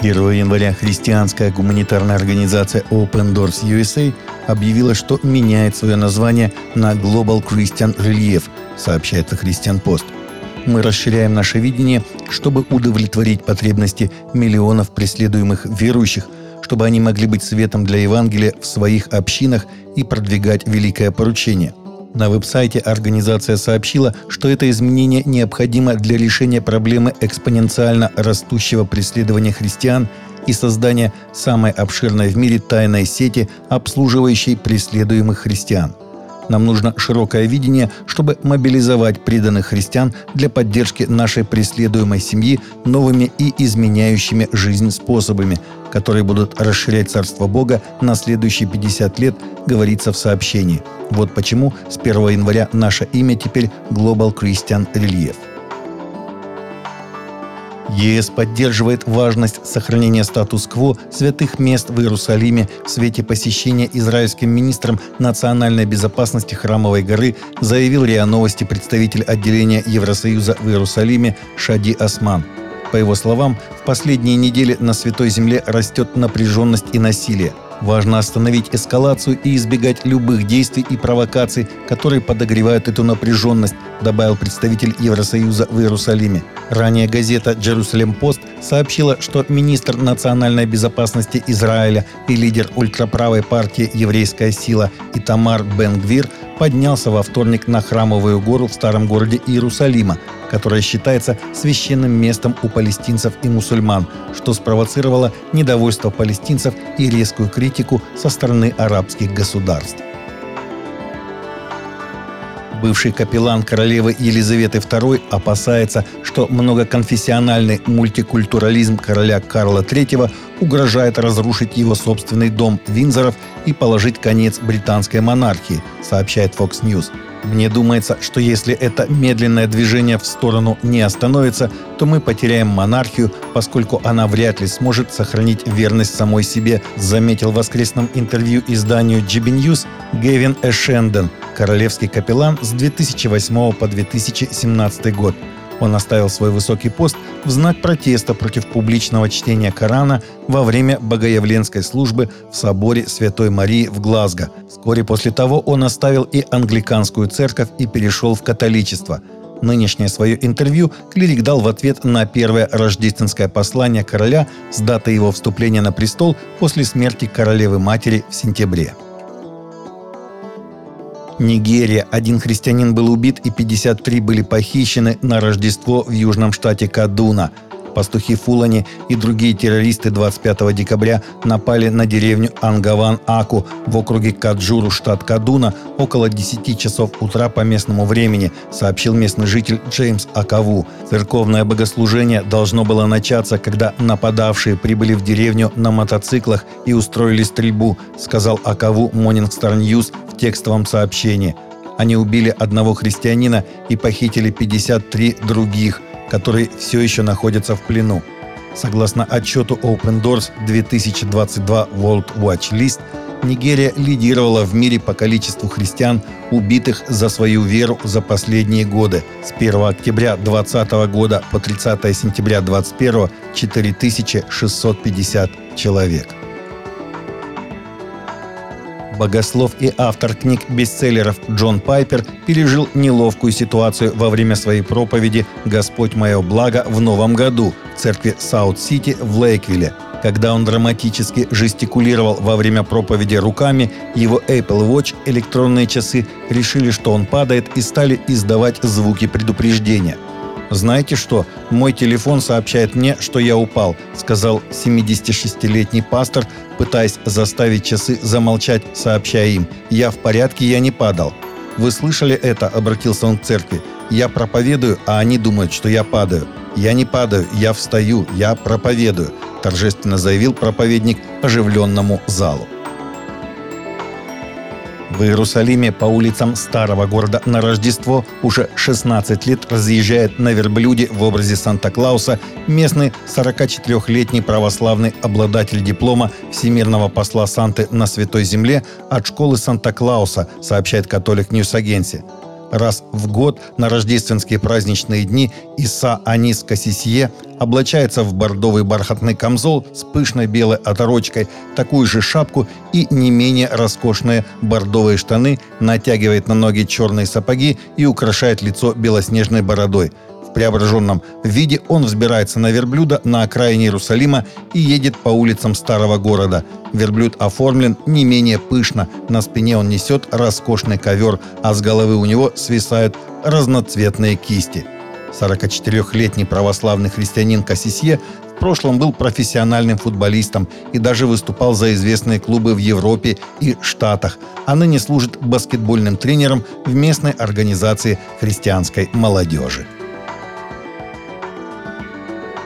1 января христианская гуманитарная организация Open Doors USA объявила, что меняет свое название на Global Christian Relief, сообщает Christian Post. Мы расширяем наше видение, чтобы удовлетворить потребности миллионов преследуемых верующих, чтобы они могли быть светом для Евангелия в своих общинах и продвигать великое поручение. На веб-сайте организация сообщила, что это изменение необходимо для решения проблемы экспоненциально растущего преследования христиан и создания самой обширной в мире тайной сети, обслуживающей преследуемых христиан. Нам нужно широкое видение, чтобы мобилизовать преданных христиан для поддержки нашей преследуемой семьи новыми и изменяющими жизнь способами, которые будут расширять Царство Бога на следующие 50 лет, говорится в сообщении. Вот почему с 1 января наше имя теперь Global Christian Relief. ЕС поддерживает важность сохранения статус-кво святых мест в Иерусалиме в свете посещения израильским министром национальной безопасности Храмовой горы, заявил РИА Новости представитель отделения Евросоюза в Иерусалиме Шади Осман. По его словам, в последние недели на Святой Земле растет напряженность и насилие – Важно остановить эскалацию и избегать любых действий и провокаций, которые подогревают эту напряженность, добавил представитель Евросоюза в Иерусалиме. Ранее газета «Джерусалем Пост» сообщила, что министр национальной безопасности Израиля и лидер ультраправой партии «Еврейская сила» Итамар Бен-Гвир поднялся во вторник на Храмовую гору в старом городе Иерусалима, которая считается священным местом у палестинцев и мусульман, что спровоцировало недовольство палестинцев и резкую критику со стороны арабских государств. Бывший капеллан королевы Елизаветы II опасается, что многоконфессиональный мультикультурализм короля Карла III угрожает разрушить его собственный дом Винзоров и положить конец британской монархии, сообщает Fox News. Мне думается, что если это медленное движение в сторону не остановится, то мы потеряем монархию, поскольку она вряд ли сможет сохранить верность самой себе, заметил в воскресном интервью изданию GB News Гевин Эшенден, королевский капеллан с 2008 по 2017 год. Он оставил свой высокий пост в знак протеста против публичного чтения Корана во время богоявленской службы в соборе Святой Марии в Глазго. Вскоре после того он оставил и англиканскую церковь и перешел в католичество. Нынешнее свое интервью клирик дал в ответ на первое рождественское послание короля с датой его вступления на престол после смерти королевы-матери в сентябре. Нигерия. Один христианин был убит и 53 были похищены на Рождество в южном штате Кадуна. Пастухи Фулани и другие террористы 25 декабря напали на деревню Ангаван-Аку в округе Каджуру, штат Кадуна, около 10 часов утра по местному времени, сообщил местный житель Джеймс Акаву. Церковное богослужение должно было начаться, когда нападавшие прибыли в деревню на мотоциклах и устроили стрельбу, сказал Акаву Morning Star News текстовом сообщении. Они убили одного христианина и похитили 53 других, которые все еще находятся в плену. Согласно отчету Open Doors 2022 World Watch List, Нигерия лидировала в мире по количеству христиан, убитых за свою веру за последние годы. С 1 октября 2020 года по 30 сентября 2021 4650 человек. Богослов и автор книг-бестселлеров Джон Пайпер пережил неловкую ситуацию во время своей проповеди «Господь мое благо» в Новом году в церкви Саут-Сити в Лейквилле. Когда он драматически жестикулировал во время проповеди руками, его Apple Watch, электронные часы, решили, что он падает и стали издавать звуки предупреждения – «Знаете что? Мой телефон сообщает мне, что я упал», сказал 76-летний пастор, пытаясь заставить часы замолчать, сообщая им «Я в порядке, я не падал». «Вы слышали это?» – обратился он к церкви. «Я проповедую, а они думают, что я падаю. Я не падаю, я встаю, я проповедую», – торжественно заявил проповедник оживленному залу. В Иерусалиме по улицам старого города на Рождество уже 16 лет разъезжает на верблюде в образе Санта-Клауса местный 44-летний православный обладатель диплома Всемирного посла Санты на Святой Земле от школы Санта-Клауса, сообщает Catholic News Agency. Раз в год на рождественские праздничные дни Иса Анис Кассисье облачается в бордовый бархатный камзол с пышной белой оторочкой, такую же шапку и не менее роскошные бордовые штаны, натягивает на ноги черные сапоги и украшает лицо белоснежной бородой – в преображенном виде он взбирается на верблюда на окраине Иерусалима и едет по улицам старого города. Верблюд оформлен не менее пышно. На спине он несет роскошный ковер, а с головы у него свисают разноцветные кисти. 44-летний православный христианин Кассисье в прошлом был профессиональным футболистом и даже выступал за известные клубы в Европе и Штатах, а ныне служит баскетбольным тренером в местной организации христианской молодежи.